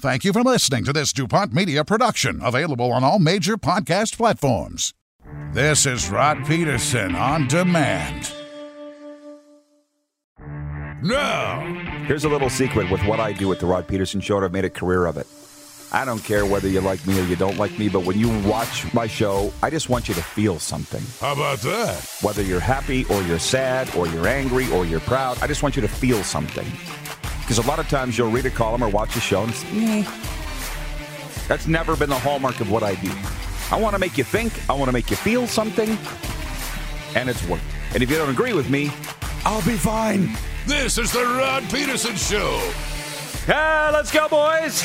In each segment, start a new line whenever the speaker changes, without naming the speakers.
Thank you for listening to this DuPont Media production, available on all major podcast platforms. This is Rod Peterson on demand.
Now,
Here's a little secret with what I do with the Rod Peterson Show, and I've made a career of it. I don't care whether you like me or you don't like me, but when you watch my show, I just want you to feel something.
how about that?
Whether you're happy or you're sad or you're angry or you're proud, I just want you to feel something. Because a lot of times you'll read a column or watch a show and it's, "Eh." that's never been the hallmark of what I do. I want to make you think, I want to make you feel something, and it's worked. And if you don't agree with me, I'll be fine.
This is the Rod Peterson Show.
Yeah, let's go, boys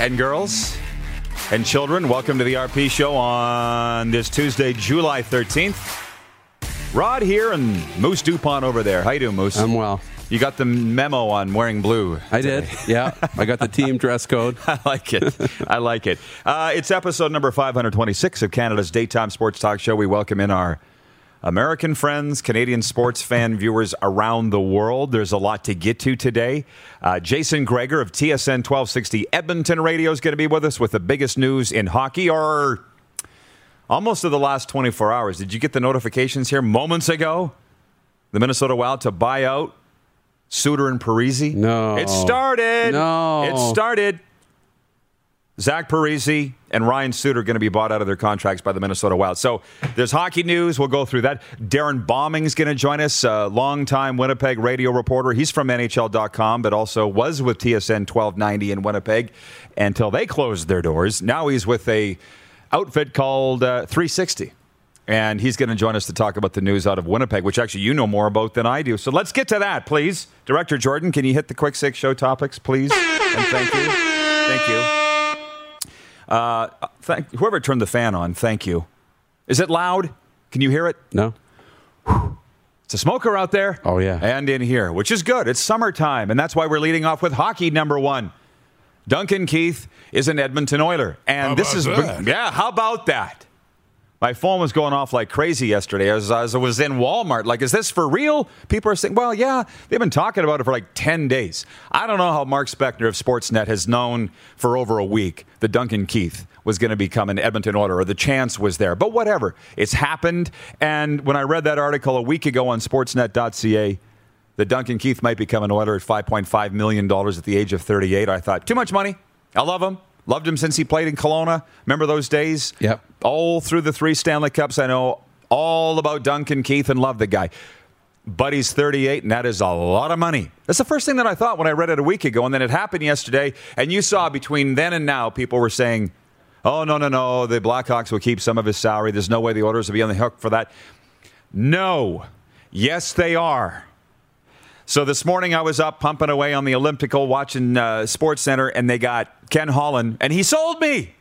and girls and children. Welcome to the RP Show on this Tuesday, July 13th. Rod here and Moose DuPont over there. How you doing, Moose?
I'm well.
You got the memo on wearing blue.
I did. Yeah. I got the team dress code.
I like it. I like it. Uh, it's episode number 526 of Canada's daytime sports talk show. We welcome in our American friends, Canadian sports fan viewers around the world. There's a lot to get to today. Uh, Jason Gregor of TSN 1260 Edmonton Radio is going to be with us with the biggest news in hockey or almost of the last 24 hours. Did you get the notifications here moments ago? The Minnesota Wild to buy out Suter and Parise?
No.
It started.
No.
It started. Zach Parise and Ryan Suter are going to be bought out of their contracts by the Minnesota Wild. So there's hockey news. We'll go through that. Darren Bombing is going to join us, a longtime Winnipeg radio reporter. He's from NHL.com, but also was with TSN 1290 in Winnipeg until they closed their doors. Now he's with a outfit called uh, 360. And he's going to join us to talk about the news out of Winnipeg, which actually you know more about than I do. So let's get to that, please. Director Jordan, can you hit the quick six show topics, please? And thank you. Thank you. Uh, thank, whoever turned the fan on, thank you. Is it loud? Can you hear it?
No.
It's a smoker out there.
Oh, yeah.
And in here, which is good. It's summertime, and that's why we're leading off with hockey number one. Duncan Keith is an Edmonton Oiler. And
How
this
about
is
that?
yeah, how about that? My phone was going off like crazy yesterday as, as I was in Walmart. Like, is this for real? People are saying, well, yeah, they've been talking about it for like 10 days. I don't know how Mark Spector of Sportsnet has known for over a week that Duncan Keith was going to become an Edmonton Oiler, or the chance was there. But whatever, it's happened. And when I read that article a week ago on Sportsnet.ca, that Duncan Keith might become an Oiler at $5.5 million at the age of 38, I thought, too much money. I love him. Loved him since he played in Kelowna. Remember those days?
Yep.
All through the three Stanley Cups, I know all about Duncan Keith and love the guy. But he's 38, and that is a lot of money. That's the first thing that I thought when I read it a week ago, and then it happened yesterday. And you saw between then and now, people were saying, oh, no, no, no, the Blackhawks will keep some of his salary. There's no way the Oilers will be on the hook for that. No. Yes, they are. So this morning I was up pumping away on the elliptical watching uh, Sports Center, and they got Ken Holland, and he sold me.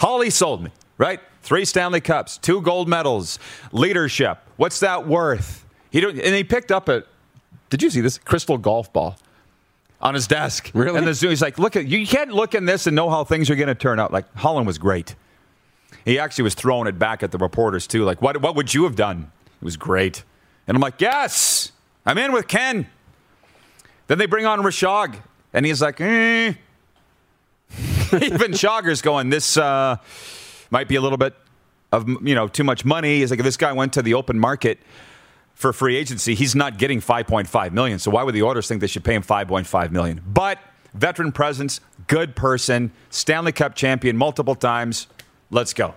Holly sold me, right? Three Stanley Cups, two gold medals, leadership. What's that worth? He don't, and he picked up a. Did you see this crystal golf ball on his desk?
Really?
And the zoo, he's like, look at you can't look in this and know how things are going to turn out. Like Holland was great. He actually was throwing it back at the reporters too. Like, what what would you have done? It was great. And I'm like, yes, I'm in with Ken. Then they bring on Rashog, and he's like, eh. even Shogger's going, this uh, might be a little bit of you know too much money. He's like, if this guy went to the open market for free agency, he's not getting 5.5 million. So why would the Oilers think they should pay him 5.5 million? But veteran presence, good person, Stanley Cup champion multiple times. Let's go.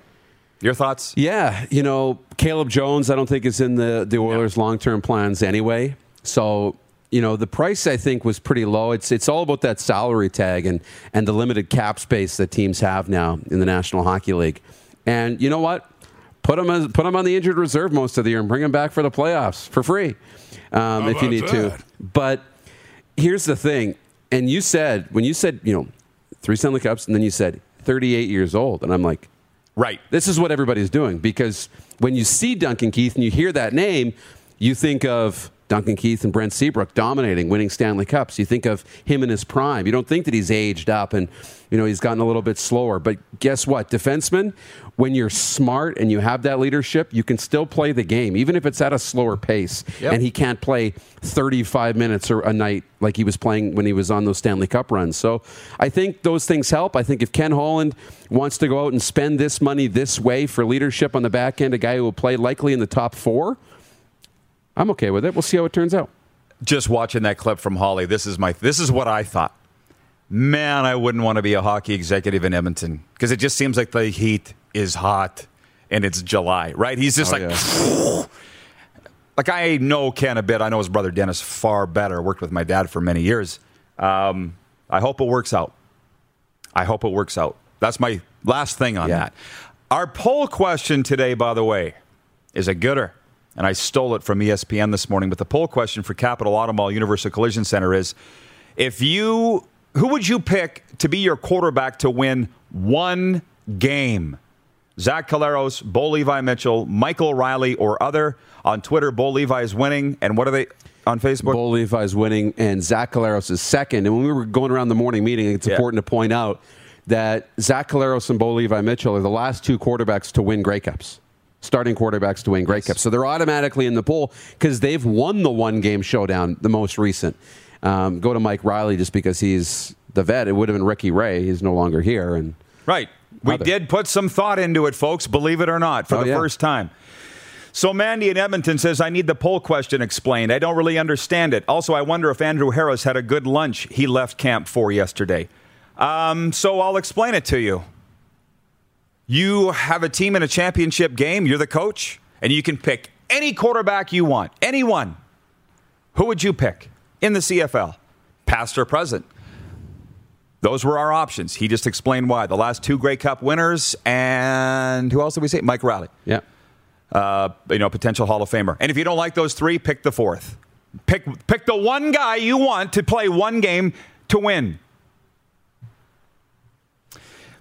Your thoughts?
Yeah. You know, Caleb Jones, I don't think is in the, the Oilers' long term plans anyway. So, you know, the price I think was pretty low. It's it's all about that salary tag and, and the limited cap space that teams have now in the National Hockey League. And you know what? Put them, as, put them on the injured reserve most of the year and bring them back for the playoffs for free um, if you need to. But here's the thing. And you said, when you said, you know, three Stanley Cups, and then you said 38 years old, and I'm like,
Right.
this is what everybody's doing because when you see Duncan Keith and you hear that name, you think of Duncan Keith and Brent Seabrook dominating, winning Stanley Cups. You think of him in his prime. You don't think that he's aged up and you know he's gotten a little bit slower. But guess what, defenseman, when you're smart and you have that leadership, you can still play the game, even if it's at a slower pace.
Yep.
And he can't play 35 minutes or a night like he was playing when he was on those Stanley Cup runs. So I think those things help. I think if Ken Holland wants to go out and spend this money this way for leadership on the back end, a guy who will play likely in the top four, I'm okay with it. We'll see how it turns out.
Just watching that clip from Holly, this is my this is what I thought. Man, I wouldn't want to be a hockey executive in Edmonton because it just seems like the heat is hot and it's July, right? He's just
Oh,
like
yeah.
like I know Ken a bit. I know his brother Dennis far better. Worked with my dad for many years. Um, I hope it works out. I hope it works out. That's my last thing on
Yeah.
that. Our poll question today, by the way, is a gooder. And I stole it from ESPN this morning. But the poll question for Capital Automall Universal Collision Center is if you who would you pick to be your quarterback to win one game? Zach Collaros, Bo Levi Mitchell, Michael Reilly, or other. On Twitter, Bo Levi is winning. And what are they on Facebook?
Bo Levi is winning and Zach Collaros is second. And when we were going around the morning meeting, it's
Yeah.
important to point out that Zach Collaros and Bo Levi Mitchell are the last two quarterbacks to win Grey Cups. Starting quarterbacks to win Grey Cups. So they're automatically in the poll because they've won the one game showdown, the most recent. Um, go to Mike Reilly just because he's the vet. It would have been Ricky Ray. He's no longer here. And
Right. We
Other.
did put some thought into it, folks, believe it or not, for
Oh,
the
yeah.
first time. So Mandy in Edmonton says, I need the poll question explained. I don't really understand it. Also, I wonder if Andrew Harris had a good lunch he left camp for yesterday. Um, so I'll explain it to you. You have a team in a championship game, you're the coach, and you can pick any quarterback you want, anyone. Who would you pick in the CFL, past or present? Those were our options. He just explained why. The last two Grey Cup winners, and who else did we say? Mike Reilly,
yeah.
uh, you know, potential Hall of Famer. And if you don't like those three, pick the fourth. Pick pick the one guy you want to play one game to win.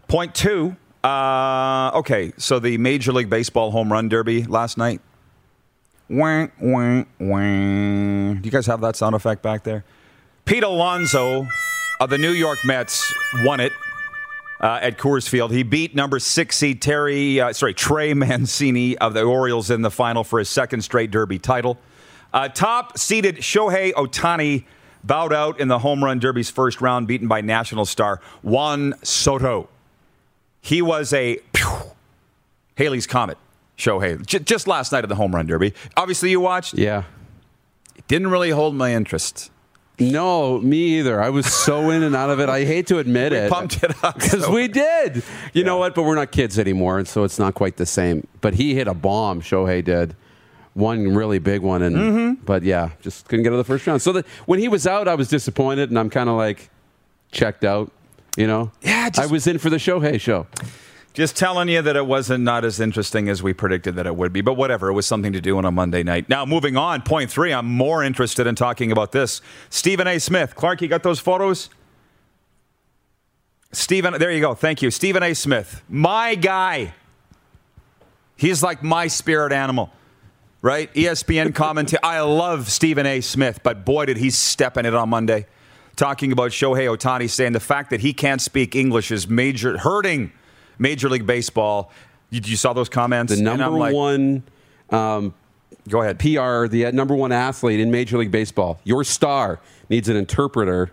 Point two. Uh, okay, so the Major League Baseball home run derby last night. Wah, wah, wah. Do you guys have that sound effect back there? Pete Alonso of the New York Mets won it uh, at Coors Field. He beat number six seed Terry, uh, sorry, Trey Mancini of the Orioles in the final for his second straight Derby title. Uh, top seeded Shohei Ohtani bowed out in the home run derby's first round, beaten by national star Juan Soto. He was a phew, Halley's Comet. Shohei, J- just last night at the home run derby. Obviously, you watched.
Yeah.
It didn't really hold my interest.
No, me either. I was so in and out of it. I hate to admit it.
Pumped it up
Because
so-
we did. You know what? But we're not kids anymore, and so it's not quite the same. But he hit a bomb, Shohei did. One really big one. and
Mm-hmm.
But yeah, just couldn't get to the first round. So the, when he was out, I was disappointed, and I'm kind of like checked out, you know?
Yeah, just-
I was in for the Shohei show.
Just telling you that it wasn't not as interesting as we predicted that it would be, but whatever. It was something to do on a Monday night. Now, moving on, point three. I'm more interested in talking about this. Stephen A. Smith. Clark, you got those photos? Stephen, there you go. Thank you. Stephen A. Smith, my guy. He's like my spirit animal, right? ESPN commentator. I love Stephen A. Smith, but boy, did he step in it on Monday. Talking about Shohei Ohtani, saying the fact that he can't speak English is major hurting Major League Baseball. You, you saw those comments?
The
And I'm
number
like,
one um,
Go ahead.
PR, the number one athlete in Major League Baseball, your star needs an interpreter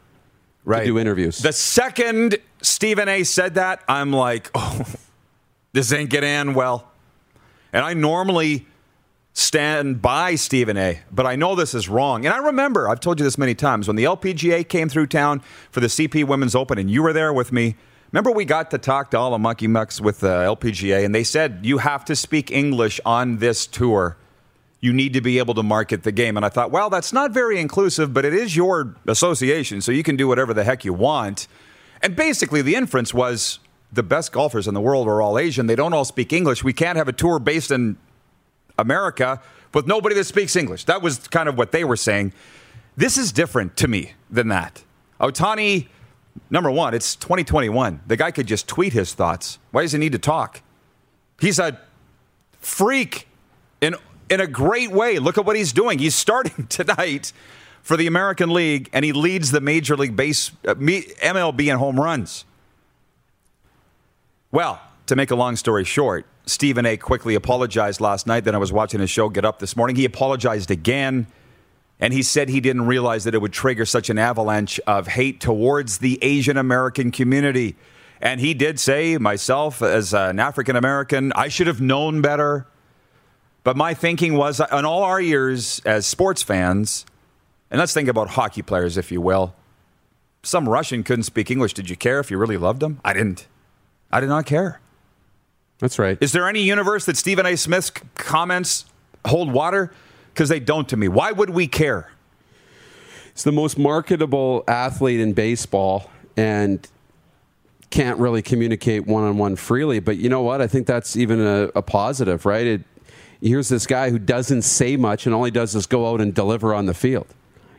to do interviews.
The second Stephen A. said that, I'm like, oh, this ain't gonna end well. And I normally stand by Stephen A., but I know this is wrong. And I remember, I've told you this many times, when the LPGA came through town for the CP Women's Open, and you were there with me. Remember, we got to talk to all the monkey mucks with the LPGA, and they said you have to speak English on this tour. You need to be able to market the game. And I thought, well, that's not very inclusive, but it is your association, so you can do whatever the heck you want. And basically, the inference was the best golfers in the world are all Asian. They don't all speak English. We can't have a tour based in America with nobody that speaks English. That was kind of what they were saying. This is different to me than that. Ohtani Number one, it's 2021. The guy could just tweet his thoughts. Why does he need to talk? He's a freak in in a great way. Look at what he's doing. He's starting tonight for the American League, and he leads the Major League Base uh, MLB in home runs. Well, to make a long story short, Stephen A. quickly apologized last night. Then I was watching his show get up this morning. He apologized again. And he said he didn't realize that it would trigger such an avalanche of hate towards the Asian American community. And he did say, myself, as an African American, I should have known better. But my thinking was, in all our years as sports fans, and let's think about hockey players, if you will. Some Russian couldn't speak English. Did you care if you really loved them? I didn't. I did not care.
That's right.
Is there any universe that Stephen A. Smith's comments hold water? Because they don't to me. Why would we care?
He's the most marketable athlete in baseball and can't really communicate one on one freely. But you know what? I think that's even a, a positive, right? It, here's this guy who doesn't say much and all he does is go out and deliver on the field.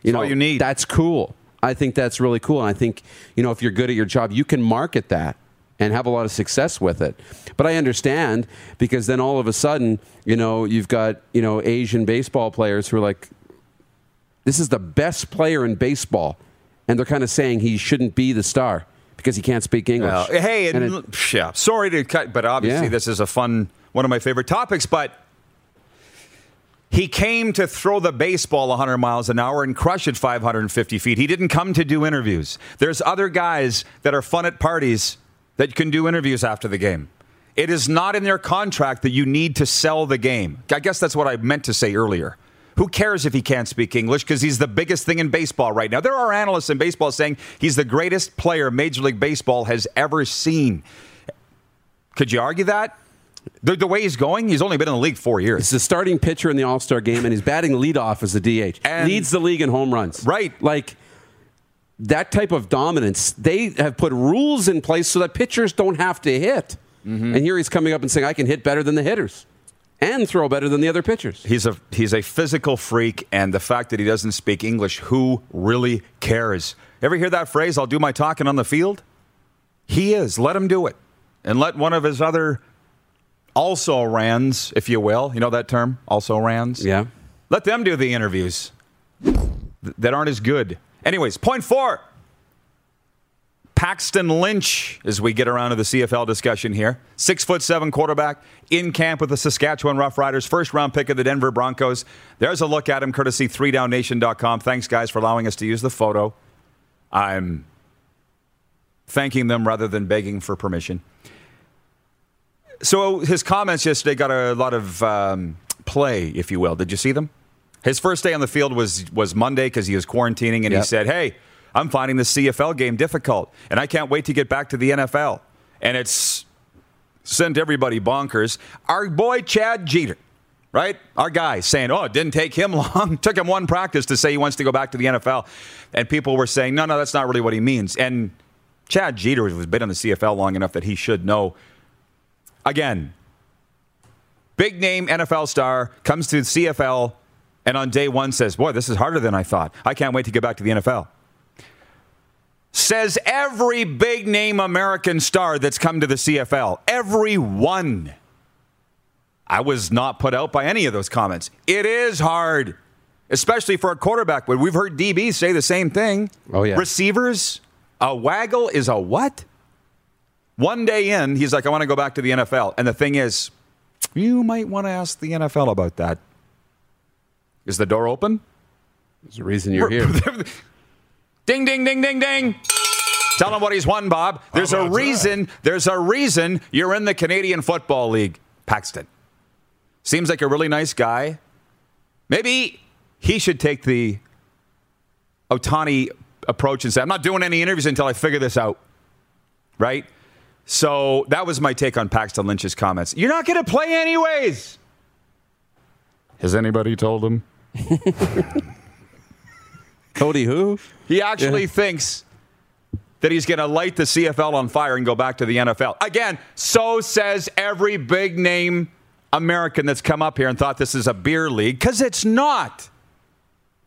You that's know, all you need.
That's cool. I think that's really cool. And I think, you know, if you're good at your job, you can market that and have a lot of success with it. But I understand because then all of a sudden, you know, you've got, you know, Asian baseball players who are like, this is the best player in baseball. And they're kind of saying he shouldn't be the star because he can't speak English. Well,
hey, and it, yeah, sorry to cut, but obviously yeah. this is a fun, one of my favorite topics. But he came to throw the baseball 100 miles an hour and crush it 550 feet. He didn't come to do interviews. There's other guys that are fun at parties that can do interviews after the game. It is not in their contract that you need to sell the game. I guess that's what I meant to say earlier. Who cares if he can't speak English because he's the biggest thing in baseball right now? There are analysts in baseball saying he's the greatest player Major League Baseball has ever seen. Could you argue that? The, the, way he's going, he's only been in the league four years.
He's the starting pitcher in the All Star game, and he's batting leadoff as a DH. And Leads the league in home runs.
Right.
Like, that type of dominance, they have put rules in place so that pitchers don't have to hit. Mm-hmm. And here he's coming up and saying, I can hit better than the hitters and throw better than the other pitchers.
He's a he's a physical freak, and the fact that he doesn't speak English, who really cares? Ever hear that phrase? I'll do my talking on the field. He is. Let him do it, and let one of his other also rans, if you will, you know that term, also rans.
Yeah.
Let them do the interviews that aren't as good. Anyways, point four. Paxton Lynch, as we get around to the CFL discussion here. Six foot seven quarterback in camp with the Saskatchewan Roughriders, first round pick of the Denver Broncos. There's a look at him, courtesy 3downnation.com. Thanks, guys, for allowing us to use the photo. I'm thanking them rather than begging for permission. So his comments yesterday got a lot of um, play, if you will. Did you see them? His first day on the field was was Monday because he was quarantining, and yep. he said, "Hey, I'm finding the CFL game difficult, and I can't wait to get back to the NFL." And it's sent everybody bonkers. Our boy Chad Jeter, right? Our guy saying, "Oh, it didn't take him long. Took him one practice to say he wants to go back to the NFL," and people were saying, "No, no, that's not really what he means." And Chad Jeter has been in the CFL long enough that he should know. Again, big name NFL star comes to the CFL and on day one says, Boy, this is harder than I thought. I can't wait to get back to the NFL. Says every big name American star that's come to the CFL. Every one. I was not put out by any of those comments. It is hard, especially for a quarterback. But we've heard DBs say the same thing.
Oh, yeah.
Receivers, a waggle is a what? One day in, he's like, I want to go back to the NFL. And the thing is, you might want to ask the NFL about that. Is the door open?
There's a reason you're here.
ding, ding, ding, ding, ding. Tell him what he's won, Bob. There's a oh, reason. That? There's a reason you're in the Canadian Football League, Paxton. Seems like a really nice guy. Maybe he should take the Ohtani approach and say, I'm not doing any interviews until I figure this out. Right? So that was my take on Paxton Lynch's comments. You're not going to play anyways. Has anybody told him?
Cody who?
He actually yeah. thinks that he's going to light the CFL on fire and go back to the NFL. Again, so says every big name American that's come up here and thought this is a beer league because it's not.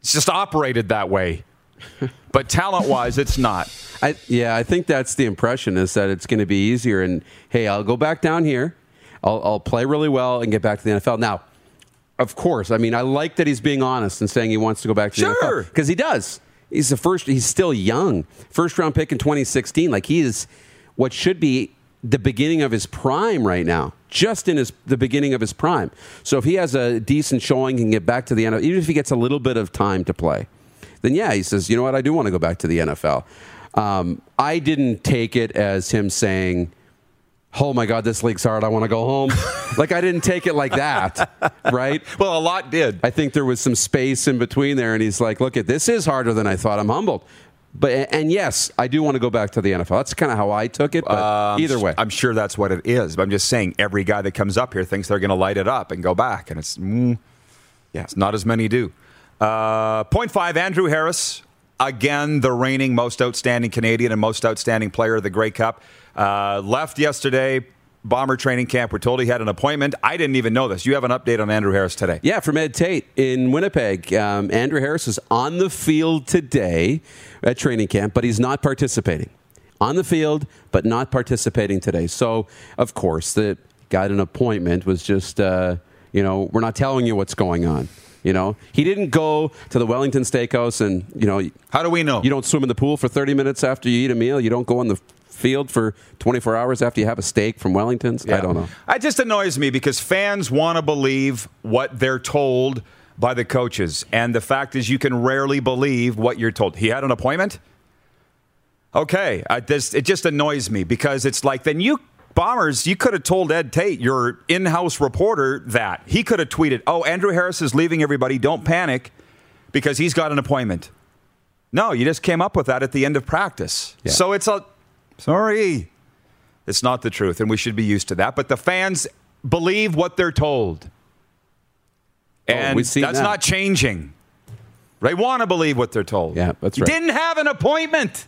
It's just operated that way. but talent wise, it's not.
I, yeah, I think that's the impression is that it's going to be easier. And hey, I'll go back down here, I'll, I'll play really well, and get back to the NFL. Now, of course, I mean, I like that he's being honest and saying he wants to go back to the
Sure.
NFL because he does. He's the first. He's still young. First round pick in 2016. Like he is what should be the beginning of his prime right now. Just in his the beginning of his prime. So if he has a decent showing, he can get back to the NFL. Even if he gets a little bit of time to play, then yeah, he says, you know what, I do want to go back to the NFL. Um, I didn't take it as him saying, "Oh my God, this league's hard. I want to go home." like I didn't take it like that, right?
Well, a lot did.
I think there was some space in between there, and he's like, "Look, at this is harder than I thought. I'm humbled." But and yes, I do want to go back to the NFL. That's kind of how I took it. But
Um,
either way,
I'm sure that's what it is. But I'm just saying, every guy that comes up here thinks they're going to light it up and go back, and it's mm, yeah, it's not as many do. Uh, point five, Andrew Harris, again the reigning most outstanding Canadian and most outstanding player of the Grey Cup, uh, left yesterday. Bomber training camp. We're told he had an appointment. I didn't even know this. You have an update on Andrew Harris today.
Yeah, from Ed Tait in Winnipeg. Um, Andrew Harris is on the field today at training camp, but he's not participating. On the field, but not participating today. So, of course, the got an appointment was just, uh, you know, we're not telling you what's going on. You know, he didn't go to the Wellington Steakhouse and, you know,
How do we know?
you don't swim in the pool for 30 minutes after you eat a meal. You don't go on the field for 24 hours after you have a steak from Wellington's. I don't know.
It just annoys me because fans want to believe what they're told by the coaches. And the fact is, you can rarely believe what you're told. He had an appointment? Okay. I, this, it just annoys me because it's like, then you. Bombers, you could have told Ed Tait, your in house reporter, that. He could have tweeted, Oh, Andrew Harris is leaving everybody. Don't panic because he's got an appointment. No, you just came up with that at the end of practice.
Yeah.
So it's a. Sorry. It's not the truth, and we should be used to that. But the fans believe what they're told. Oh, and
we've
that's
that.
not changing. They want to believe what they're told.
Yeah, that's
He
right.
didn't have an appointment.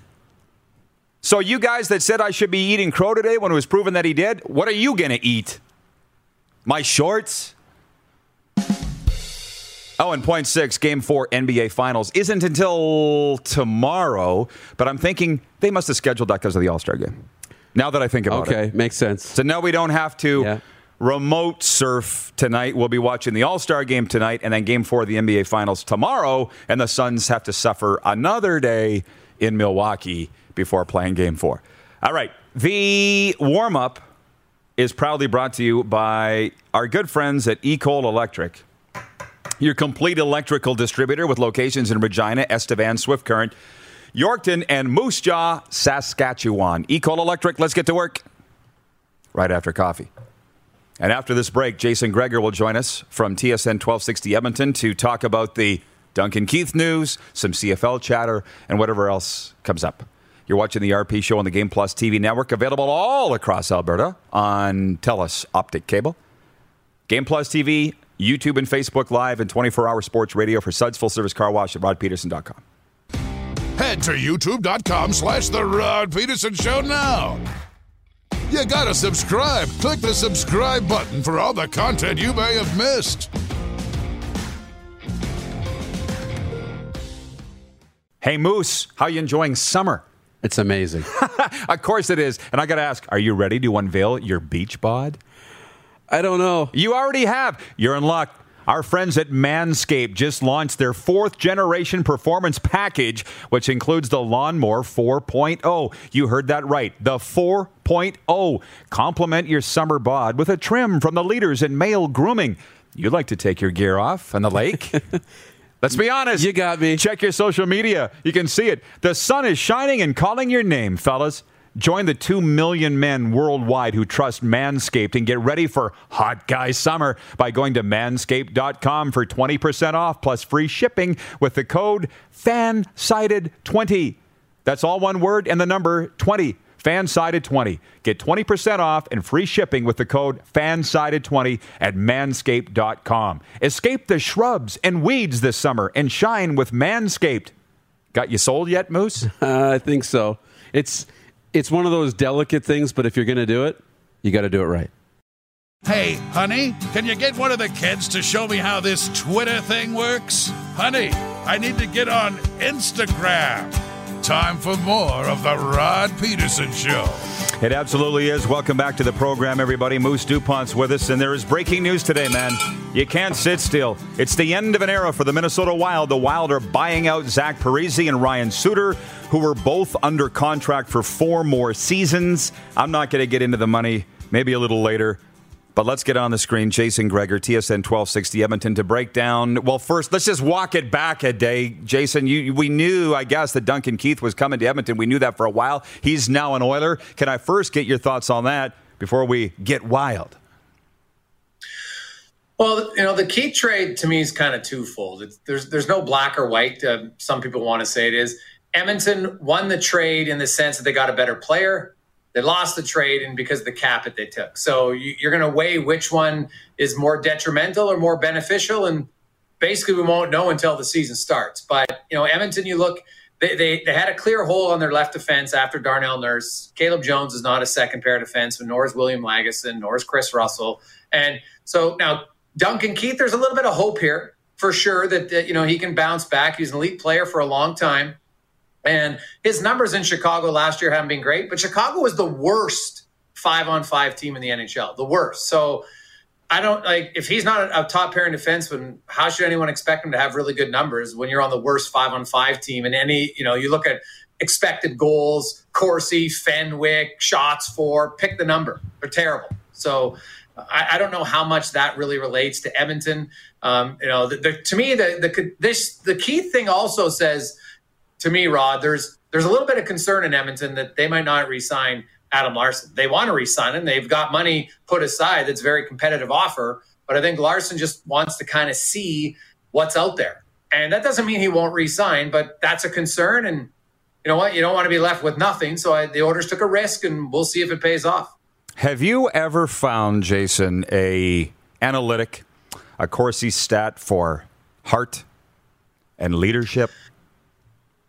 So you guys that said I should be eating crow today when it was proven that he did, what are you going to eat? My shorts? Oh, and point six, game four NBA Finals isn't until tomorrow, but I'm thinking they must have scheduled that because of the All Star game. Now that I think about it.
Okay, makes sense.
So now we don't have to
Yeah.
remote surf tonight. We'll be watching the All Star game tonight and then game four of the NBA Finals tomorrow. And the Suns have to suffer another day in Milwaukee before playing game four. All right. The warm up is proudly brought to you by our good friends at Ecol Electric. Your complete electrical distributor with locations in Regina, Estevan, Swift Current, Yorkton, and Moose Jaw, Saskatchewan. Ecol Electric, let's get to work right after coffee. And after this break, Jason Gregor will join us from TSN 1260 Edmonton to talk about the Duncan Keith news, some CFL chatter, and whatever else comes up. You're watching the RP show on the Game Plus TV network, available all across Alberta on TELUS Optic Cable. Game Plus TV, YouTube and Facebook Live, and 24 hour sports radio for Suds Full Service Car Wash at rodpeterson.com.
Head to youtube.com slash The Rod Peterson Show now. You gotta subscribe. Click the subscribe button for all the content you may have missed.
Hey, Moose, how you enjoying summer?
It's amazing.
of course it is. And I got to ask, are you ready to unveil your beach bod?
I don't know.
You already have. You're in luck. Our friends at Manscaped just launched their fourth generation performance package, which includes the Lawnmower 4.0. You heard that right. The 4.0. Complement your summer bod with a trim from the leaders in male grooming. You'd like to take your gear off on the lake? Let's be honest.
You got me.
Check your social media. You can see it. The sun is shining and calling your name, fellas. Join the 2 million men worldwide who trust Manscaped and get ready for hot guy summer by going to manscaped.com for 20% off plus free shipping with the code FANSIDED20. That's all one word and the number 20. FANSIDED20. Get 20% off and free shipping with the code FANSIDED20 at manscaped.com. Escape the shrubs and weeds this summer and shine with Manscaped. Got you sold yet, Moose?
Uh, I think so. It's it's one of those delicate things, but if you're going to do it, you got to do it right.
Hey, honey, can you get one of the kids to show me how this Twitter thing works? Honey,
I need to get on Instagram. Time for more of the Rod Peterson Show.
It absolutely is. Welcome back to the program, everybody. Moose DuPont's with us, and there is breaking news today, man. You can't sit still. It's the end of an era for the Minnesota Wild. The Wild are buying out Zach Parise and Ryan Suter, who were both under contract for four more seasons. I'm not going to get into the money, maybe a little later. But let's get on the screen. Jason Gregor, TSN 1260 Edmonton, to break down. Well, first, let's just walk it back a day. Jason, you, we knew, I guess, that Duncan Keith was coming to Edmonton. We knew that for a while. He's now an Oiler. Can I first get your thoughts on that before we get wild?
Well, you know, the Keith trade to me is kind of twofold. It's, there's there's no black or white. Uh, some people want to say it is. Edmonton won the trade in the sense that they got a better player they lost the trade and because of the cap that they took. So you, are going to weigh which one is more detrimental or more beneficial, and basically we won't know until the season starts. But you know, Edmonton, you look. They, they, they had a clear hole on their left defense after Darnell Nurse. Caleb Jones is not a second pair defenseman, nor is William Lagesson, nor is Kris Russell. And so now Duncan Keith, there's a little bit of hope here for sure that, that you know he can bounce back. He's an elite player for a long time. And his numbers in Chicago last year haven't been great, but Chicago was the worst five on five team in the NHL, the worst. So I don't like if he's not a, top pairing defenseman, how should anyone expect him to have really good numbers when you're on the worst five on five team? And any, you know, you look at expected goals, Corsi, Fenwick, shots for, pick the number. They're terrible. So I, I, don't know how much that really relates to Edmonton. Um, you know, the, the, to me, the, the this the key thing also says to me, Rod, there's there's a little bit of concern in Edmonton that they might not re-sign Adam Larsson. They want to re-sign him. They've got money put aside that's very competitive offer, but I think Larsson just wants to kind of see what's out there. And that doesn't mean he won't re-sign, but that's a concern. And you know what? You don't want to be left with nothing. So I, the Oilers took a risk, and we'll see if it pays off.
Have you ever found Jason a analytic, a Corsi stat for heart and leadership?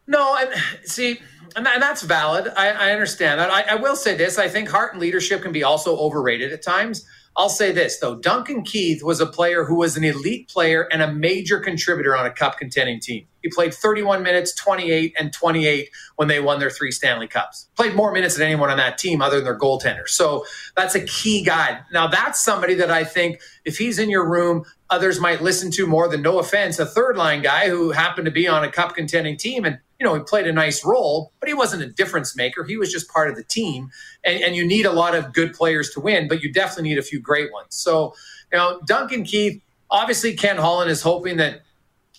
No, and see, and, that's valid. I, I understand that. I, I, will say this: I think heart and leadership can be also overrated at times. I'll say this though: Duncan Keith was a player who was an elite player and a major contributor on a cup contending team. He played 31 minutes, 28 and 28 when they won their three Stanley Cups. Played more minutes than anyone on that team other than their goaltender. So that's a key guy. Now that's somebody that I think if he's in your room, others might listen to more than no offense, a third line guy who happened to be on a cup contending team and you know, he played a nice role, but he wasn't a difference maker. He was just part of the team. And, and, you need a lot of good players to win, but you definitely need a few great ones. So, you know, Duncan Keith, obviously Ken Holland is hoping that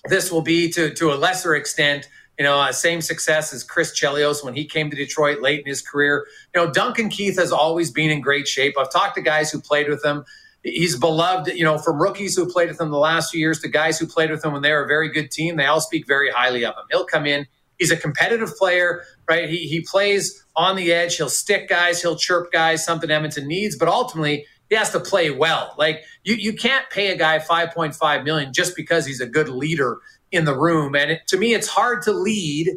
this will be to, to a lesser extent, you know, uh, same success as Chris Chelios when he came to Detroit late in his career. You know, Duncan Keith has always been in great shape. I've talked to guys who played with him. He's beloved, you know, from rookies who played with him the last few years to guys who played with him when they were a very good team. They all speak very highly of him. He'll come in, He's a competitive player, right? He, he plays on the edge. He'll stick guys, he'll chirp guys, something Edmonton needs, but ultimately he has to play well. Like you, you can't pay a guy 5.5 million just because he's a good leader in the room. And it, to me, it's hard to lead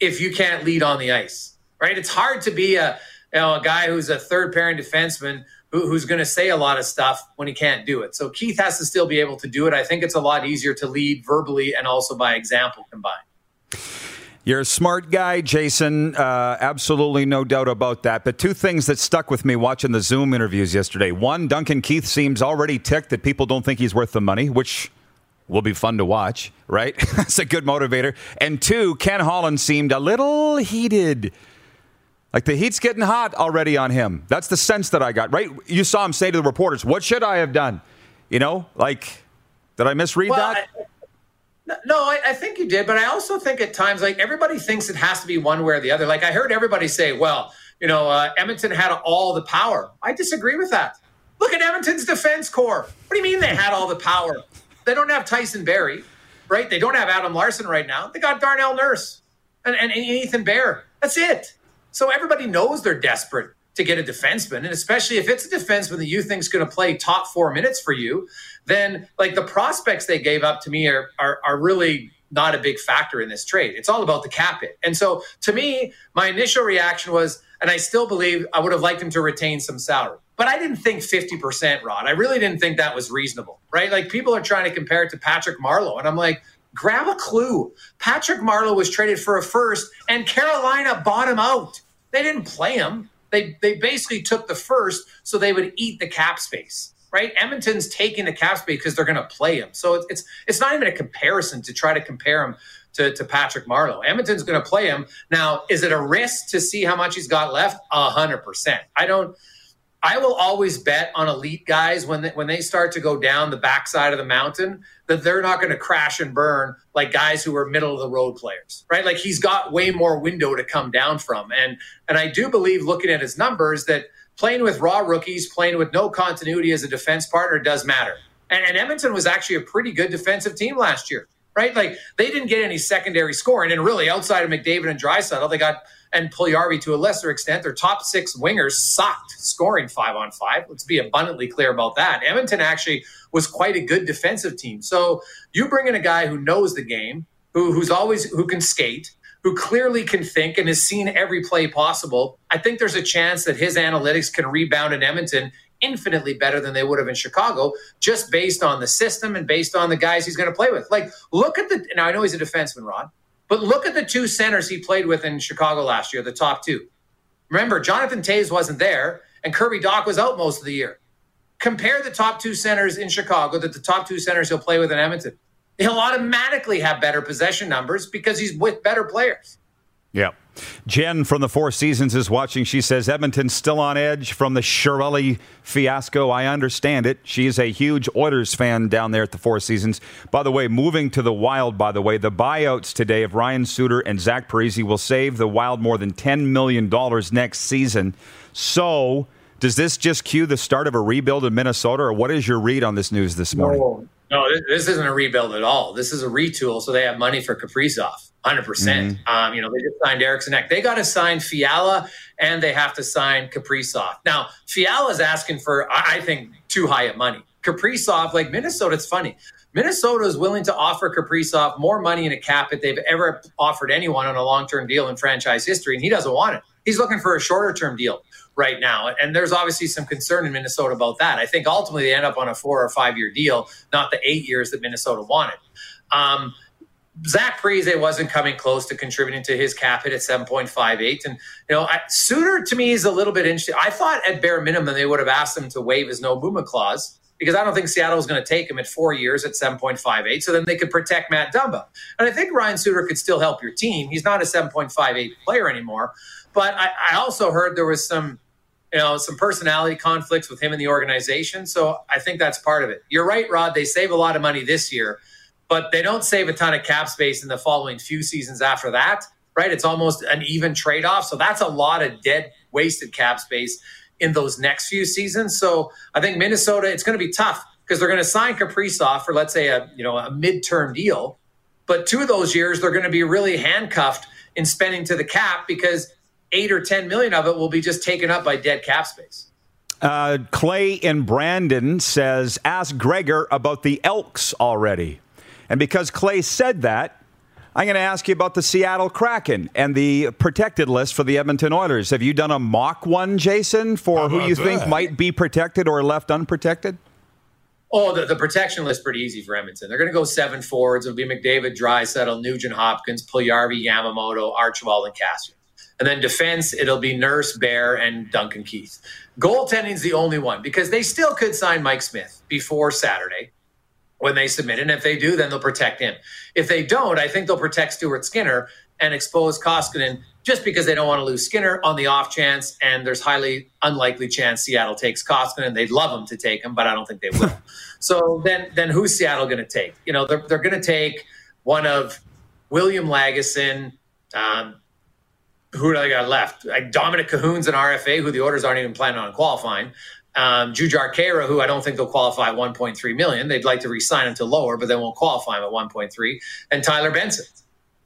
if you can't lead on the ice, right? It's hard to be a, you know, a guy who's a third pairing defenseman who, who's going to say a lot of stuff when he can't do it. So Keith has to still be able to do it. I think it's a lot easier to lead verbally and also by example combined.
You're a smart guy, Jason. Uh, absolutely no doubt about that. But two things that stuck with me watching the Zoom interviews yesterday. One, Duncan Keith seems already ticked that people don't think he's worth the money, which will be fun to watch, right? That's a good motivator. And two, Ken Holland seemed a little heated. Like the heat's getting hot already on him. That's the sense that I got, right? You saw him say to the reporters, What should I have done? You know, like, did I misread well, that? I-
no, I, I, think you did, but I also think at times, like everybody thinks it has to be one way or the other. Like I heard everybody say, "Well, you know, uh, Edmonton had all the power." I disagree with that. Look at Edmonton's defense core. What do you mean they had all the power? They don't have Tyson Barrie, right? They don't have Adam Larsson right now. They got Darnell Nurse and, and, and Ethan Bear. That's it. So everybody knows they're desperate to get a defenseman, and especially if it's a defenseman that you think is going to play top four minutes for you, then like the prospects they gave up to me are, are, are really not a big factor in this trade. It's all about the cap it. And so to me, my initial reaction was, and I still believe I would have liked him to retain some salary. But I didn't think 50%, Rod. I really didn't think that was reasonable, right? Like people are trying to compare it to Patrick Marleau. And I'm like, grab a clue. Patrick Marleau was traded for a first, and Carolina bought him out. They didn't play him. They they basically took the first so they would eat the cap space. Right? Edmonton's taking the cap space because they're going to play him. So it's, it's it's not even a comparison to try to compare him to, to Patrick Marleau. Edmonton's going to play him. Now, is it a risk to see how much he's got left? A hundred percent. I don't I will always bet on elite guys when they, when they start to go down the backside of the mountain that they're not going to crash and burn like guys who are middle of the road players, right? Like he's got way more window to come down from, and and I do believe looking at his numbers that playing with raw rookies, playing with no continuity as a defense partner does matter. And, and Edmonton was actually a pretty good defensive team last year, right? Like they didn't get any secondary scoring, and really outside of McDavid and Draisaitl, they got and Puljujarvi to a lesser extent. Their top six wingers sucked scoring five on five. Let's be abundantly clear about that. Edmonton actually was quite a good defensive team. So you bring in a guy who knows the game, who, who's always who can skate, who clearly can think and has seen every play possible. I think there's a chance that his analytics can rebound in Edmonton infinitely better than they would have in Chicago, just based on the system and based on the guys he's going to play with. Like, look at the now I know he's a defenseman, Rod. But look at the two centers he played with in Chicago last year, the top two. Remember, Jonathan Toews wasn't there, and Kirby Dach was out most of the year. Compare the top two centers in Chicago to the top two centers he'll play with in Edmonton. He'll automatically have better possession numbers because he's with better players.
Yeah. Jen from the Four Seasons is watching. She says Edmonton's still on edge from the Chiarelli fiasco. I understand it. She is a huge Oilers fan down there at the Four Seasons. By the way, moving to the Wild, by the way, the buyouts today of Ryan Suter and Zach Parise will save the Wild more than $10 million next season. So, does this just cue the start of a rebuild in Minnesota, or what is your read on this news this morning?
No, no this isn't a rebuild at all. This is a retool so they have money for Kaprizov. Hundred mm-hmm. percent. Um, you know, they just signed Eriksson Ek. They got to sign Fiala and they have to sign Kaprizov. Now, Fiala's asking for, I think, too high of money. Kaprizov, like Minnesota, it's funny. Minnesota is willing to offer Kaprizov more money in a cap that they've ever offered anyone on a long-term deal in franchise history, and he doesn't want it. He's looking for a shorter-term deal right now, and there's obviously some concern in Minnesota about that. I think ultimately they end up on a four or five-year deal, not the eight years that Minnesota wanted. Um, Zach Parise wasn't coming close to contributing to his cap hit at 7.58. And, you know, I, Suter to me is a little bit interesting. I thought at bare minimum they would have asked him to waive his no movement clause because I don't think Seattle was going to take him at four years at 7.58. So then they could protect Matt Dumba. And I think Ryan Suter could still help your team. He's not a 7.58 player anymore. But I, I also heard there was some, you know, some personality conflicts with him in the organization. So I think that's part of it. You're right, Rod. They save a lot of money this year but they don't save a ton of cap space in the following few seasons after that, right? It's almost an even trade off. So that's a lot of dead, wasted cap space in those next few seasons. So I think Minnesota, it's going to be tough because they're going to sign Kaprizov for, let's say, a you know a midterm deal. But two of those years, they're going to be really handcuffed in spending to the cap because eight or 10 million of it will be just taken up by dead cap space.
Uh, Clay in Brandon says, ask Gregor about the Elks already. And because Clay said that, I'm going to ask you about the Seattle Kraken and the protected list for the Edmonton Oilers. Have you done a mock one, Jason, for who you that? think might be protected or left unprotected?
Oh, the, the protection list pretty easy for Edmonton. They're going to go seven forwards. It'll be McDavid, Draisaitl, Nugent Hopkins, Puljujarvi, Yamamoto, Archibald, and Kassian. And then defense, it'll be Nurse, Bear, and Duncan Keith. Goaltending is the only one because they still could sign Mike Smith before Saturday when they submit. And if they do, then they'll protect him. If they don't, I think they'll protect Stuart Skinner and expose Koskinen just because they don't want to lose Skinner on the off chance. And there's highly unlikely chance Seattle takes Koskinen. They'd love him to take him, but I don't think they will. so then, then who's Seattle going to take? You know, they're, they're going to take one of William Lagesson. Um, who do I got left? Like Dominik Kahun's an RFA, who the orders aren't even planning on qualifying um, Jujhar Khaira, who I don't think they'll qualify at 1.3 million. They'd like to re-sign him to lower, but they won't qualify him at 1.3. And Tyler Benson.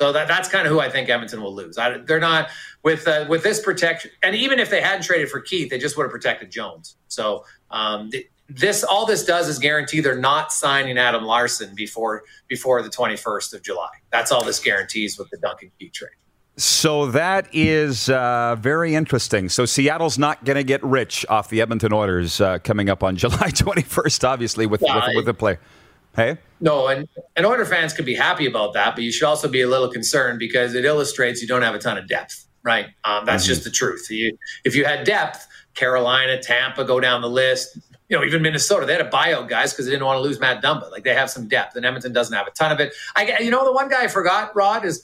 So that, that's kind of who I think Edmonton will lose. I, they're not with uh, with this protection, and even if they hadn't traded for Keith, they just would have protected Jones. So um, this all this does is guarantee they're not signing Adam Larsson before before the 21st of July. That's all this guarantees with the Duncan Keith trade.
So that is uh, very interesting. So Seattle's not going to get rich off the Edmonton Oilers uh, coming up on July 21st, obviously, with, yeah, with, with the play. Hey?
No, and, and Oiler fans could be happy about that, but you should also be a little concerned because it illustrates you don't have a ton of depth, right? Um, that's mm-hmm. just the truth. You, if you had depth, Carolina, Tampa, go down the list. You know, even Minnesota, they had to buy out guys because they didn't want to lose Matt Dumba. Like they have some depth, and Edmonton doesn't have a ton of it. I, you know, the one guy I forgot, Rod, is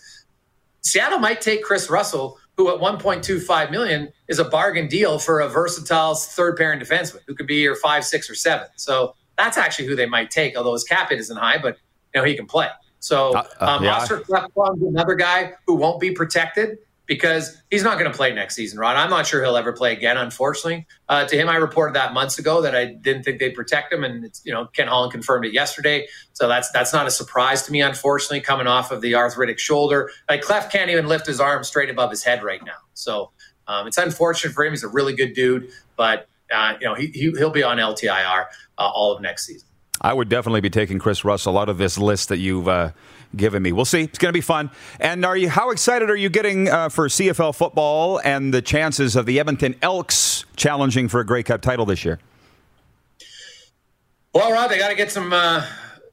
Seattle might take Kris Russell, who at 1.25 million is a bargain deal for a versatile third pairing defenseman who could be your five, six, or seven. So that's actually who they might take, although his cap hit isn't high, but you know he can play. So uh, uh, um, yeah. Oscar Klefbom, another guy who won't be protected because he's not going to play next season, Ron. I'm not sure he'll ever play again, unfortunately. Uh, to him, I reported that months ago that I didn't think they'd protect him, and you know Ken Holland confirmed it yesterday. So that's that's not a surprise to me, unfortunately, coming off of the arthritic shoulder. Like Klef can't even lift his arm straight above his head right now. So um, it's unfortunate for him. He's a really good dude, but uh, you know he, he will be on LTIR uh, all of next season.
I would definitely be taking Kris Russell out of this list that you've uh, given me. We'll see. It's going to be fun. And are you? How excited are you getting uh, for CFL football and the chances of the Edmonton Elks challenging for a Grey Cup title this year?
Well, Rod, they got to get some uh,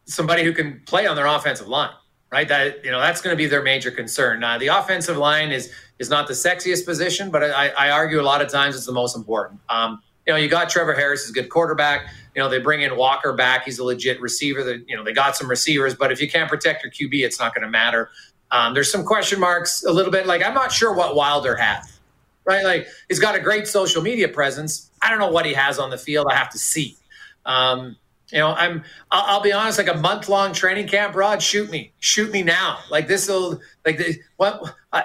somebody who can play on their offensive line, right? That you know that's going to be their major concern. The offensive line is is not the sexiest position, but I, I, argue a lot of times it's the most important. Um, you know, you got Trevor Harris is a good quarterback. You know, they bring in Walker back. He's a legit receiver. That you know, they got some receivers, but if you can't protect your QB, it's not going to matter. Um, there's some question marks a little bit. Like I'm not sure what Wilder has. Right, like he's got a great social media presence. I don't know what he has on the field. I have to see. Um, you know, I'm. I'll, I'll, be honest. Like a month long training camp, Rod. Shoot me, shoot me now. Like this will. Like the, what? I,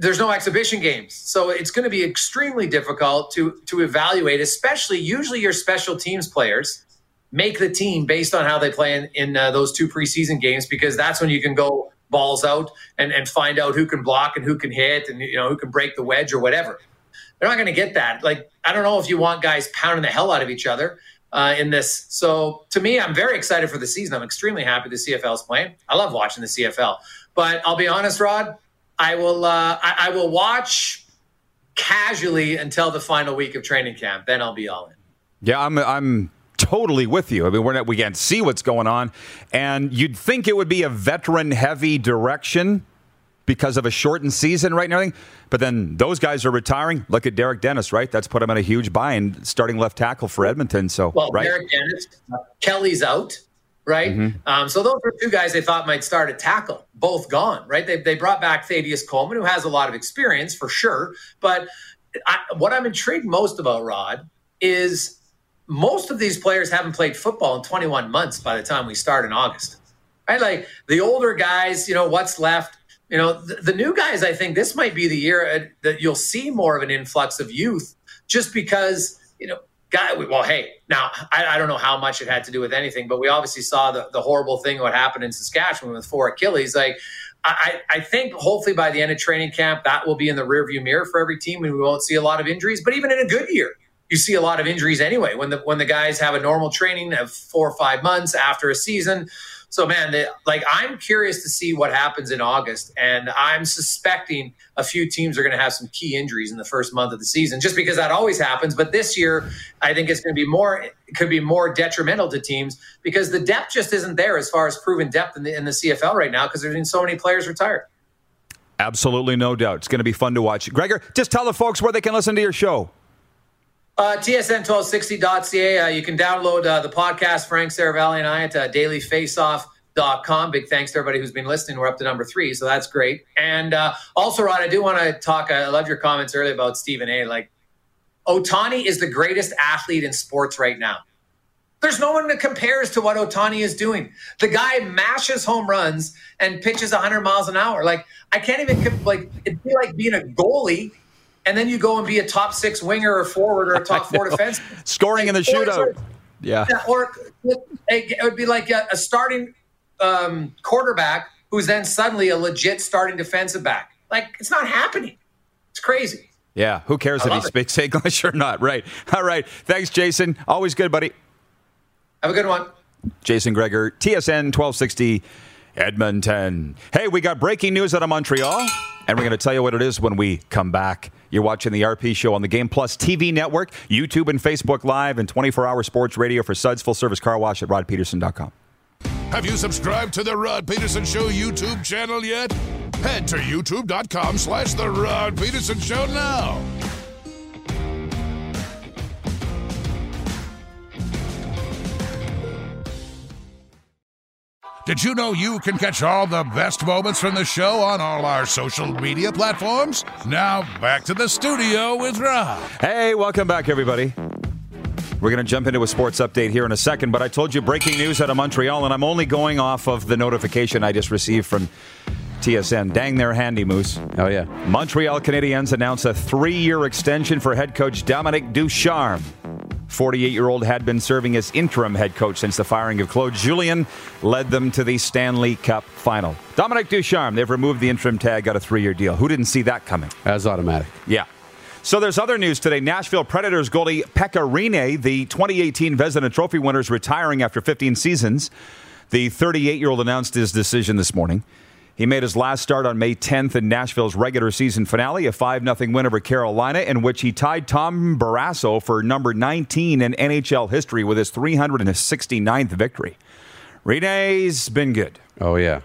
there's no exhibition games, so it's going to be extremely difficult to to evaluate. Especially, usually your special teams players make the team based on how they play in, in uh, those two preseason games because that's when you can go balls out and, and find out who can block and who can hit and you know who can break the wedge or whatever. They're not going to get that. Like I don't know if you want guys pounding the hell out of each other uh, in this. So to me, I'm very excited for the season. I'm extremely happy the CFL is playing. I love watching the CFL. But I'll be honest, Rod. I will uh, I, I, will watch casually until the final week of training camp. Then I'll be all in.
Yeah, I'm I'm totally with you. I mean, we're not, we can't see what's going on, and you'd think it would be a veteran heavy direction because of a shortened season, right? And everything. But then those guys are retiring. Look at Derek Dennis, right? That's put him in a huge bind, starting left tackle for Edmonton. So,
well,
right?
Derek Dennis, Kelly's out right? Mm-hmm. Um, so those were two guys they thought might start at tackle, both gone, right? They, they brought back Thaddeus Coleman, who has a lot of experience for sure. But I, what I'm intrigued most about, Rod, is most of these players haven't played football in 21 months by the time we start in August, right? Like the older guys, you know, what's left. You know, the, the new guys, I think this might be the year uh, that you'll see more of an influx of youth just because, you know, guy, well, hey, now I, I, don't know how much it had to do with anything, but we obviously saw the, the horrible thing what happened in Saskatchewan with four Achilles. Like, I, I think hopefully by the end of training camp, that will be in the rearview mirror for every team, and we won't see a lot of injuries. But even in a good year, you see a lot of injuries anyway. When the when the guys have a normal training of four or five months after a season, so, man, they, like I'm curious to see what happens in August, and I'm suspecting a few teams are going to have some key injuries in the first month of the season, just because that always happens. But this year, I think it's going to be more could be more detrimental to teams because the depth just isn't there as far as proven depth in the, in the CFL right now because there's been so many players retired.
Absolutely, no doubt. It's going to be fun to watch. Gregor, just tell the folks where they can listen to your show.
Uh, TSN1260.ca. Uh, you can download uh, the podcast, Frank Seravalli and I, at uh, dailyfaceoff.com. Big thanks to everybody who's been listening. We're up to number three, so that's great. And uh, also, Rod, I do want to talk. I love your comments earlier about Stephen A. Like, Ohtani is the greatest athlete in sports right now. There's no one that compares to what Ohtani is doing. The guy mashes home runs and pitches 100 miles an hour. Like, I can't even, like, it'd be like being a goalie and then you go and be a top six winger or forward or a top four defense.
Scoring like, in the shootout. yeah.
yeah. Or it would be like a, a starting um, quarterback who's then suddenly a legit starting defensive back. Like, it's not happening. It's crazy.
Yeah. Who cares if he it. speaks English or not? Right. All right. Thanks, Jason. Always good, buddy.
Have a good one.
Jason Gregor, TSN 1260 Edmonton. Hey, we got breaking news out of Montreal, and we're going to tell you what it is when we come back. You're watching the RP Show on the Game Plus TV network, YouTube and Facebook Live, and 24 hour sports radio for Suds full service car wash at rodpeterson.com.
Have you subscribed to the Rod Peterson Show YouTube channel yet? Head to youtube.com slash The Rod Peterson Show now. Did you know you can catch all the best moments from the show on all our social media platforms? Now, back to the studio with Rob.
Hey, welcome back, everybody. We're going to jump into a sports update here in a second, but I told you breaking news out of Montreal, and I'm only going off of the notification I just received from TSN. Dang, they're handy, Moose.
Oh, yeah.
Montreal Canadiens announce a three year extension for head coach Dominic Ducharme. 48 year old had been serving as interim head coach since the firing of Claude Julien led them to the Stanley Cup final. Dominic Ducharme, they've removed the interim tag, got a three year deal. Who didn't see that coming?
As automatic.
Yeah. So there's other news today. Nashville Predators goalie Pekka Rinne, the 2018 Vezina Trophy winner, is retiring after 15 seasons. The 38 year old announced his decision this morning. He made his last start on May 10th in Nashville's regular season finale, a 5 0 win over Carolina, in which he tied Tom Barrasso for number 19 in NHL history with his 369th victory. Rinne's been good.
Oh, yeah.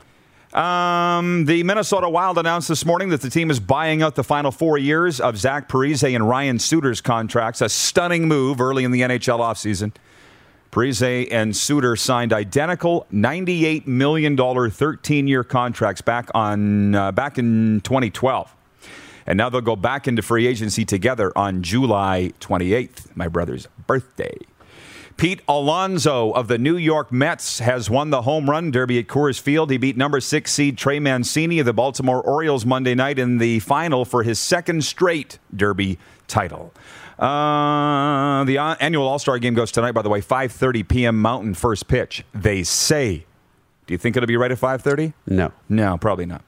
Um, the Minnesota Wild announced this morning that the team is buying out the final four years of Zach Parise and Ryan Suter's contracts, a stunning move early in the NHL offseason. Parise and Suter signed identical $98 million 13 year contracts back, on, uh, back in 2012. And now they'll go back into free agency together on July 28th, my brother's birthday. Pete Alonso of the New York Mets has won the home run derby at Coors Field. He beat number six seed Trey Mancini of the Baltimore Orioles Monday night in the final for his second straight derby title. Uh, the annual All Star game goes tonight, by the way, 5:30 p.m. Mountain first pitch. They say. Do you think it'll be right at 5:30?
No.
No, probably not.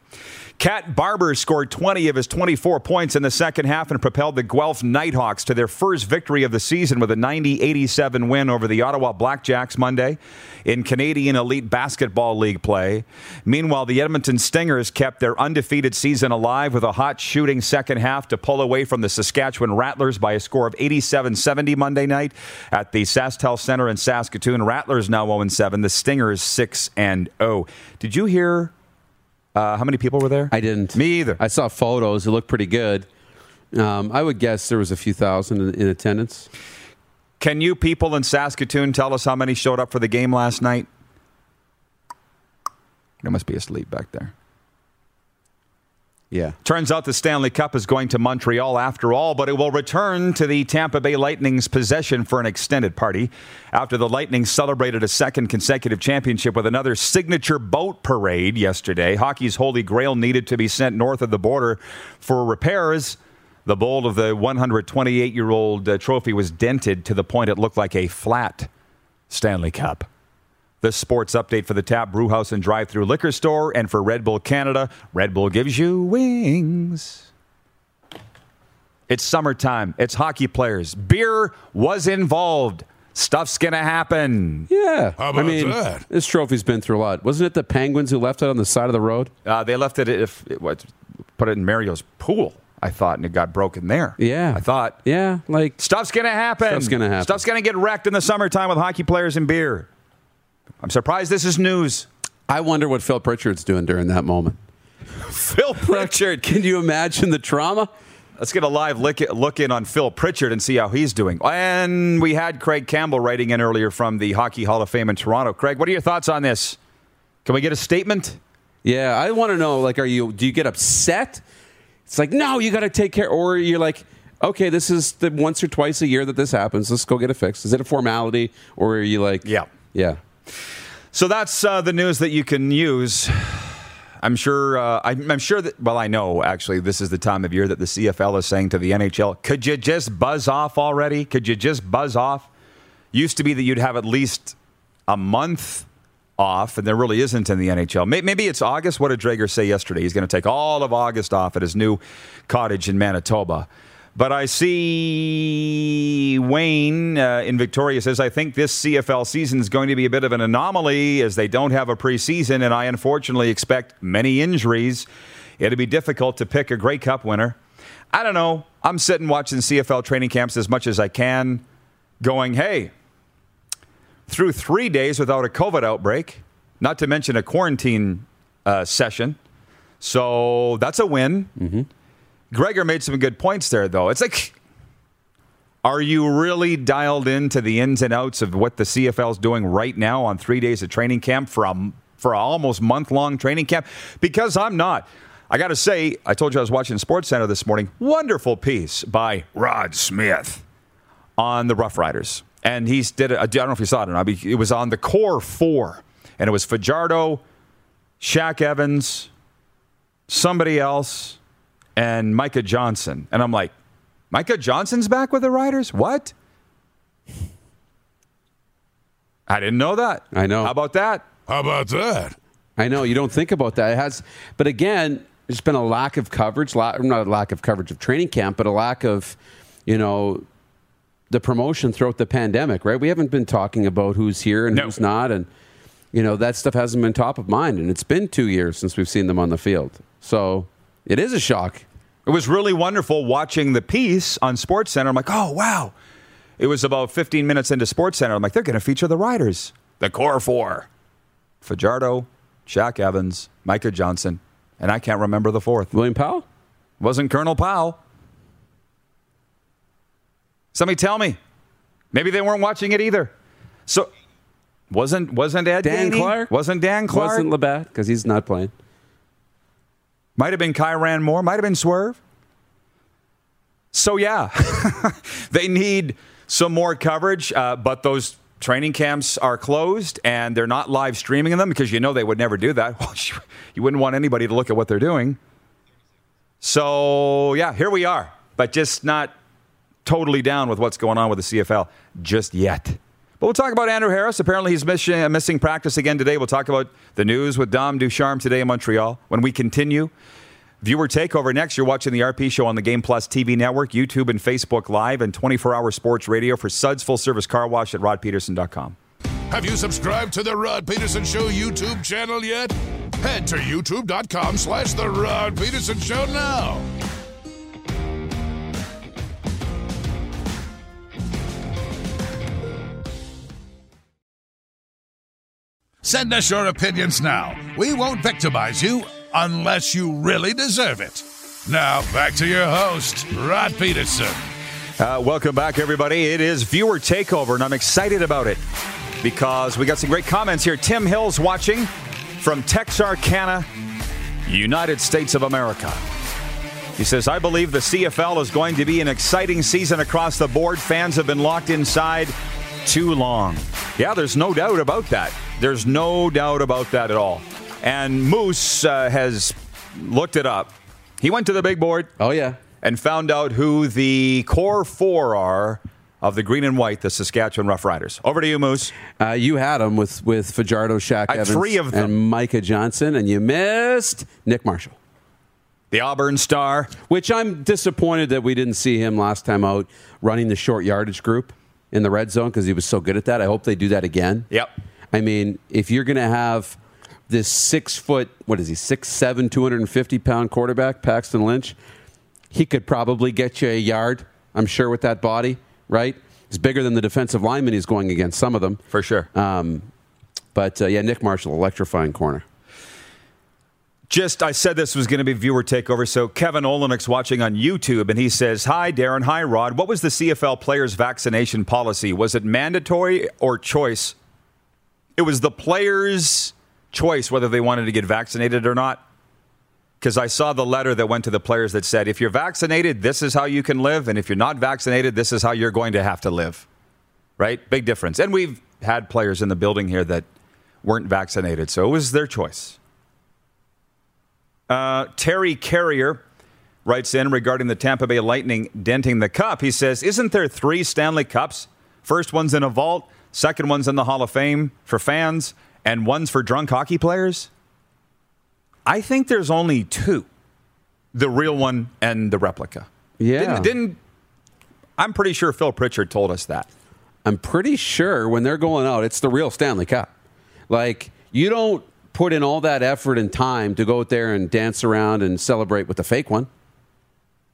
Cat Barber scored 20 of his 24 points in the second half and propelled the Guelph Nighthawks to their first victory of the season with a 90 87 win over the Ottawa Blackjacks Monday in Canadian Elite Basketball League play. Meanwhile, the Edmonton Stingers kept their undefeated season alive with a hot shooting second half to pull away from the Saskatchewan Rattlers by a score of 87 70 Monday night at the SaskTel Center in Saskatoon. Rattlers now 0 7, the Stingers 6 and 0. Did you hear uh, how many people were there?
I didn't.
Me either.
I saw photos. It looked pretty good. Um, I would guess there was a few thousand in, in, attendance.
Can you people in Saskatoon tell us how many showed up for the game last night? There must be asleep back there.
Yeah.
Turns out the Stanley Cup is going to Montreal after all, but it will return to the Tampa Bay Lightning's possession for an extended party after the Lightning celebrated a second consecutive championship with another signature boat parade yesterday. Hockey's holy grail needed to be sent north of the border for repairs. The bowl of the 128 year old uh, trophy was dented to the point it looked like a flat Stanley Cup. The sports update for the Tap Brewhouse and Drive Through Liquor Store and for Red Bull Canada. Red Bull gives you wings. It's summertime. It's hockey players. Beer was involved. Stuff's gonna happen.
Yeah,
How about
I mean,
that?
this trophy's been through a lot. Wasn't it the Penguins who left it on the side of the road?
Uh, they left it. If it, what, put it in Mario's pool. I thought, and it got broken there.
Yeah,
I thought.
Yeah, like
Stuff's gonna happen.
Stuff's gonna happen.
Stuff's gonna get wrecked in the summertime with hockey players and beer. I'm surprised this is news.
I wonder what Phil Pritchard's doing during that moment.
Phil Pritchard.
Can you imagine the trauma?
Let's get a live look, look in on Phil Pritchard and see how he's doing. And we had Craig Campbell writing in earlier from the Hockey Hall of Fame in Toronto. Craig, what are your thoughts on this? Can we get a statement?
Yeah, I want to know. Like, are you? Do you get upset? It's like, no, you got to take care, or you're like, okay, this is the once or twice a year that this happens. Let's go get it fixed. Is it a formality, or are you like,
Yeah.
yeah?
So that's uh, the news that you can use. I'm sure. Uh, I'm, I'm sure that. Well, I know actually. This is the time of year that the CFL is saying to the NHL, "Could you just buzz off already? Could you just buzz off?" Used to be that you'd have at least a month off, and there really isn't in the NHL. Maybe it's August. What did Dreger say yesterday? He's going to take all of August off at his new cottage in Manitoba. But I see Wayne uh, in Victoria says, I think this CFL season is going to be a bit of an anomaly as they don't have a preseason, and I unfortunately expect many injuries. It'll be difficult to pick a Grey Cup winner. I don't know. I'm sitting watching CFL training camps as much as I can, going, hey, through three days without a COVID outbreak, not to mention a quarantine uh, session. So that's a win. Mm-hmm. Gregor made some good points there, though. It's like, are you really dialed into the ins and outs of what the CFL is doing right now on three days of training camp for a, for a almost month long training camp? Because I'm not. I got to say, I told you I was watching Sports Center this morning. Wonderful piece by Rod Smith on the Rough Riders. And he did it, I don't know if you saw it or not, it was on the core four. And it was Fajardo, Shaq Evans, somebody else, and Micah Johnson. And I'm like, Micah Johnson's back with the Riders? What? I didn't know that.
I know.
How about that?
How about that?
I know you don't think about that. It has, but again, there's been a lack of coverage, not a lack of coverage of training camp, but a lack of, you know, the promotion throughout the pandemic. Right? We haven't been talking about who's here and
No.
who's not, and you know that stuff hasn't been top of mind. And it's been two years since we've seen them on the field, so it is a shock.
It was really wonderful watching the piece on Sports Center. I'm like, oh wow. It was about 15 minutes into Sports Center. I'm like, they're going to feature the riders, the core four: Fajardo, Shaq Evans, Micah Johnson, and I can't remember the fourth.
William Powell.
Wasn't Colonel Powell? Somebody tell me. Maybe they weren't watching it either. So wasn't wasn't Ed
Dan? Clark?
Wasn't Dan Clark?
Wasn't Labatt because he's not playing.
Might have been Kyran Moore. Might have been Swerve. So yeah, they need some more coverage. Uh, but those training camps are closed and they're not live streaming them because you know they would never do that. Well, you wouldn't want anybody to look at what they're doing. So yeah, here we are, but just not totally down with what's going on with the CFL just yet. But we'll talk about Andrew Harris. Apparently, he's missing, uh, missing practice again today. We'll talk about the news with Dom Ducharme today in Montreal. When we continue, viewer takeover next. You're watching the RP show on the Game Plus TV network, YouTube and Facebook Live, and 24 hour sports radio for Suds Full Service Car Wash at rodpeterson.com.
Have you subscribed to the Rod Peterson Show YouTube channel yet? Head to youtube.com slash the Rod Peterson Show now.
Send us your opinions now. We won't victimize you unless you really deserve it. Now, back to your host, Rod Peterson.
Uh, welcome back, everybody. It is viewer takeover, and I'm excited about it because we got some great comments here. Tim Hill's watching from Texarkana, United States of America. He says, I believe the CFL is going to be an exciting season across the board. Fans have been locked inside too long. Yeah, there's no doubt about that. There's no doubt about that at all. And Moose uh, has looked it up. He went to the big board
Oh yeah.
and found out who the core four are of the green and white, the Saskatchewan Roughriders. Over to you, Moose.
Uh, you had them with with Fajardo, Shaq Evans,
three of them.
and Micah Johnson, and you missed Nick Marshall.
The Auburn Star.
Which I'm disappointed that we didn't see him last time out running the short yardage group in the red zone because he was so good at that. I hope they do that again.
Yep.
I mean, if you're going to have this six foot, what is he, six seven, 250 pound quarterback, Paxton Lynch, he could probably get you a yard, I'm sure, with that body, right? He's bigger than the defensive lineman he's going against, some of them.
For sure.
Um, but uh, yeah, Nick Marshall, electrifying corner.
Just, I said this was going to be viewer takeover. So Kevin Olenik's watching on YouTube, and he says, "Hi, Darren. Hi, Rod. What was the CFL players' vaccination policy? Was it mandatory or choice? It was the players' choice whether they wanted to get vaccinated or not. Because I saw the letter that went to the players that said, if you're vaccinated, this is how you can live, and if you're not vaccinated, this is how you're going to have to live. Right? Big difference. And we've had players in the building here that weren't vaccinated, so it was their choice." Uh, Terry Carrier writes in regarding the Tampa Bay Lightning denting the cup. He says, Isn't there three Stanley Cups? First one's in a vault, second one's in the Hall of Fame for fans, and one's for drunk hockey players? I think there's only two the real one and the replica.
Yeah.
Didn't, didn't I'm pretty sure Phil Pritchard told us that.
I'm pretty sure when they're going out, it's the real Stanley Cup. Like, you don't put in all that effort and time to go out there and dance around and celebrate with the fake one,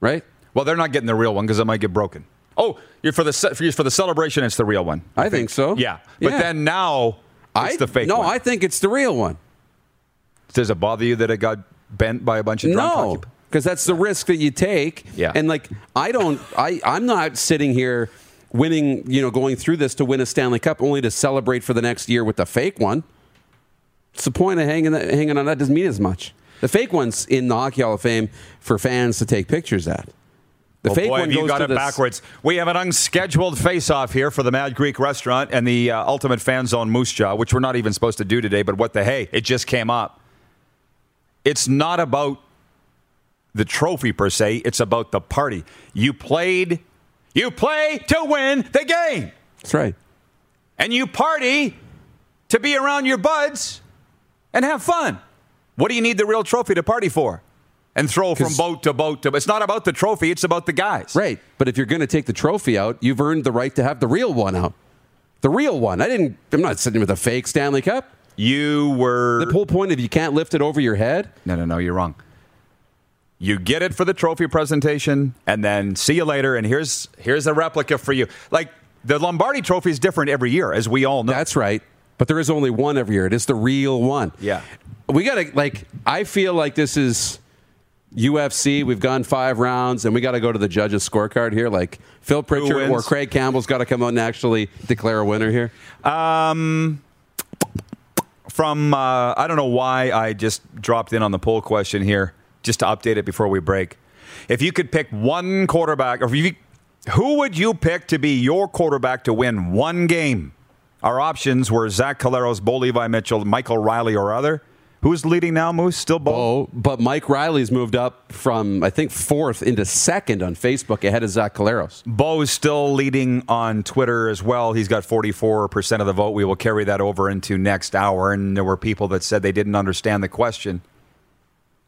right?
Well, they're not getting the real one because it might get broken. Oh, you're for the for for the celebration. It's the real one.
I think so.
Yeah, but
Yeah.
then now It's the fake one.
no,
one.
I think it's the real one.
Does it bother you that it got bent by a bunch of drunk
No, because that's the risk that you take.
Yeah.
And like, I don't, I, I'm not sitting here winning, you know, going through this to win a Stanley Cup only to celebrate for the next year with the fake one. It's the point of hanging, hanging on that? Doesn't mean as much. The fake one's in the Hockey Hall of Fame for fans to take pictures at. The
Well,
fake
boy,
one
you got it backwards. We have an unscheduled face-off here for the Mad Greek Restaurant and the uh, Ultimate Fan Zone Moose Jaw, which we're not even supposed to do today. But what the hey? It just came up. It's not about the trophy per se. It's about the party. You played. You play to win the game,
That's right.
and you party to be around your buds and have fun. What do you need the real trophy to party for? And throw from boat to boat to. It's not about the trophy. It's about the guys.
Right. But if you're going to take the trophy out, you've earned the right to have the real one out. The real one. I didn't, I'm not sitting with a fake Stanley Cup.
You were
The whole point of you can't lift it over your head.
No, no, no, you're wrong. You get it for the trophy presentation, and then see you later. And here's here's a replica for you. Like the Lombardi Trophy is different every year, as we all know.
That's right. But there is only one every year. It is the real one.
Yeah.
We got to, like, I feel like this is UFC. We've gone five rounds, and we got to go to the judges' scorecard here. Like, Phil Pritchard or Craig Campbell's got to come out and actually declare a winner here.
Um, from uh, I don't know why I just dropped in on the poll question here, just to update it before we break. If you could pick one quarterback, or if you, who would you pick to be your quarterback to win one game? Our options were Zach Collaros, Bo Levi Mitchell, Michael Reilly, or other. Who's leading now, Moose? Still Bo?
Oh, but Mike Reilly's moved up from, I think, fourth into second on Facebook ahead of Zach Collaros.
Bo is still leading on Twitter as well. He's got 44% of the vote. We will carry that over into next hour. And there were people that said they didn't understand the question.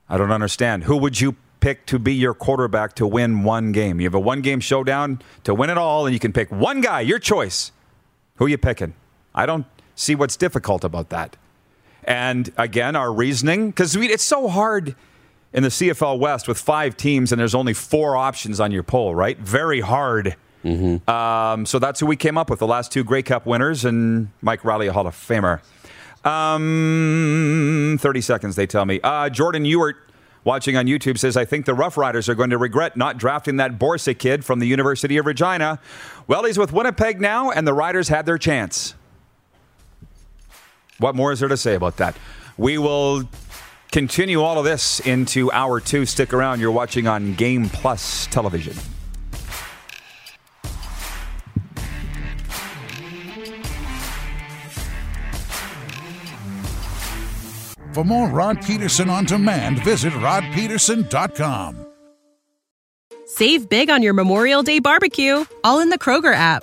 I don't understand. Who would you pick to be your quarterback to win one game? You have a one game showdown to win it all, and you can pick one guy, your choice. Who are you picking? I don't see what's difficult about that. And again, our reasoning, because it's so hard in the CFL West with five teams and there's only four options on your poll, right? Very hard. Um, so that's who we came up with the last two Grey Cup winners and Mike Reilly, a Hall of Famer. Um, 30 seconds, they tell me. Uh, Jordan Ewart, watching on YouTube, says, I think the Rough Riders are going to regret not drafting that Borsa kid from the University of Regina. Well, he's with Winnipeg now, and the Riders had their chance. What more is there to say about that? We will continue all of this into hour two. Stick around. You're watching on Game Plus television.
For more Rod Peterson on demand, visit rodpeterson.com.
Save big on your Memorial Day barbecue, all in the Kroger app.